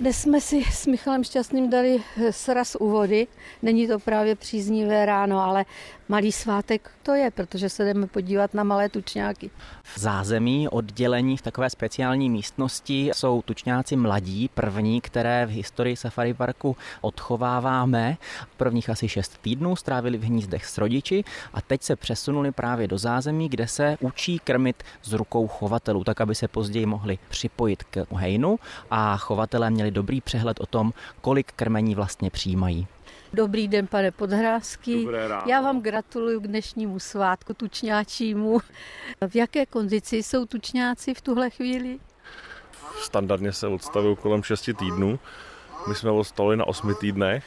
Dnes jsme si s Michalem Šťastným dali sraz u vody. Není to právě příznivé ráno, ale malý svátek to je, protože se jdeme podívat na malé tučňáky. V zázemí oddělení v takové speciální místnosti jsou tučňáci mladí, první, které v historii safari parku odchováváme. Prvních asi šest týdnů strávili v hnízdech s rodiči a teď se přesunuli právě do zázemí, kde se učí krmit z rukou chovatelů, tak aby se později mohli připojit k hejnu a chovatelé měli dobrý přehled o tom, kolik krmení vlastně přijímají. Dobrý den, pane Podhrázký. Já vám gratuluju k dnešnímu svátku tučňáčímu. V jaké kondici jsou tučňáci v tuhle chvíli? Standardně se odstavují kolem 6 týdnů. My jsme odstavili na 8 týdnech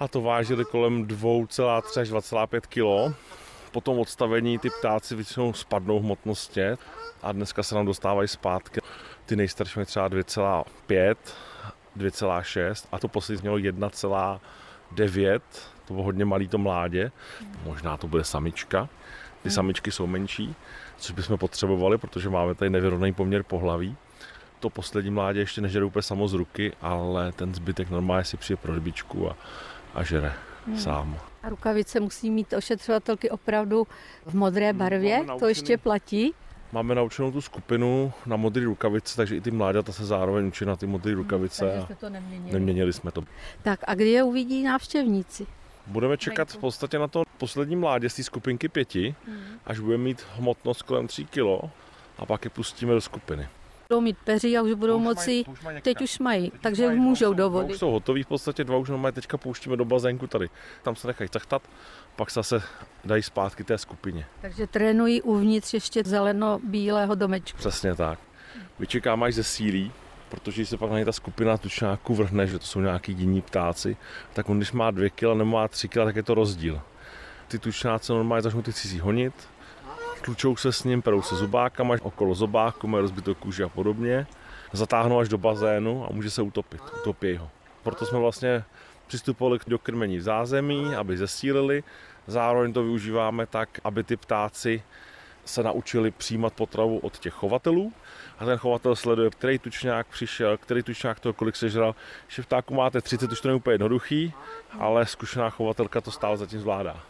a to vážili kolem 2,3 až 2,5 kg. Po tom odstavení ty ptáci většinou spadnou v hmotnosti a dneska se nám dostávají zpátky. Ty nejstarší mají třeba 2,5, 2,6 a to poslední mělo 1,9, to bylo hodně malý to mládě, možná to bude samička. Ty hmm. samičky jsou menší, což bychom potřebovali, protože máme tady nevyrovnaný poměr pohlaví. To poslední mládě ještě nežere úplně samo z ruky, ale ten zbytek normálně si přijde pro rybičku a, a žere hmm. sám. A rukavice musí mít ošetřovatelky opravdu v modré barvě, to ještě platí? Máme naučenou tu skupinu na modré rukavice, takže i ty mláďata se zároveň učí na ty modré rukavice. Takže jste to neměnili. Neměnili jsme to. Tak a kdy je uvidí návštěvníci? Budeme čekat v podstatě na to poslední mládě z té skupinky pěti, hmm. až budeme mít hmotnost kolem 3 kg a pak je pustíme do skupiny budou mít peří a už budou už moci, mají, už mají teď už mají, teď takže už mají, můžou do vody. Už jsou hotoví v podstatě, dva už mají, teďka pouštíme do bazénku tady. Tam se nechají cachtat, pak se zase dají zpátky té skupině. Takže trénují uvnitř ještě zeleno-bílého domečku. Přesně tak. Vyčekáme až ze sílí, protože se pak na ně ta skupina tučňáků vrhne, že to jsou nějaký jiní ptáci, tak on když má dvě kila nebo má tři kila, tak je to rozdíl. Ty tučňáci normálně začnou ty cizí honit, tlučou se s ním, perou se zubákama, okolo zobáku, mají rozbitou kůži a podobně, zatáhnou až do bazénu a může se utopit, utopí ho. Proto jsme vlastně přistupovali do krmení v zázemí, aby zesílili, zároveň to využíváme tak, aby ty ptáci se naučili přijímat potravu od těch chovatelů a ten chovatel sleduje, který tučňák přišel, který tučňák toho kolik sežral. Že vtáku máte 30, už to není úplně jednoduchý, ale zkušená chovatelka to stále zatím zvládá.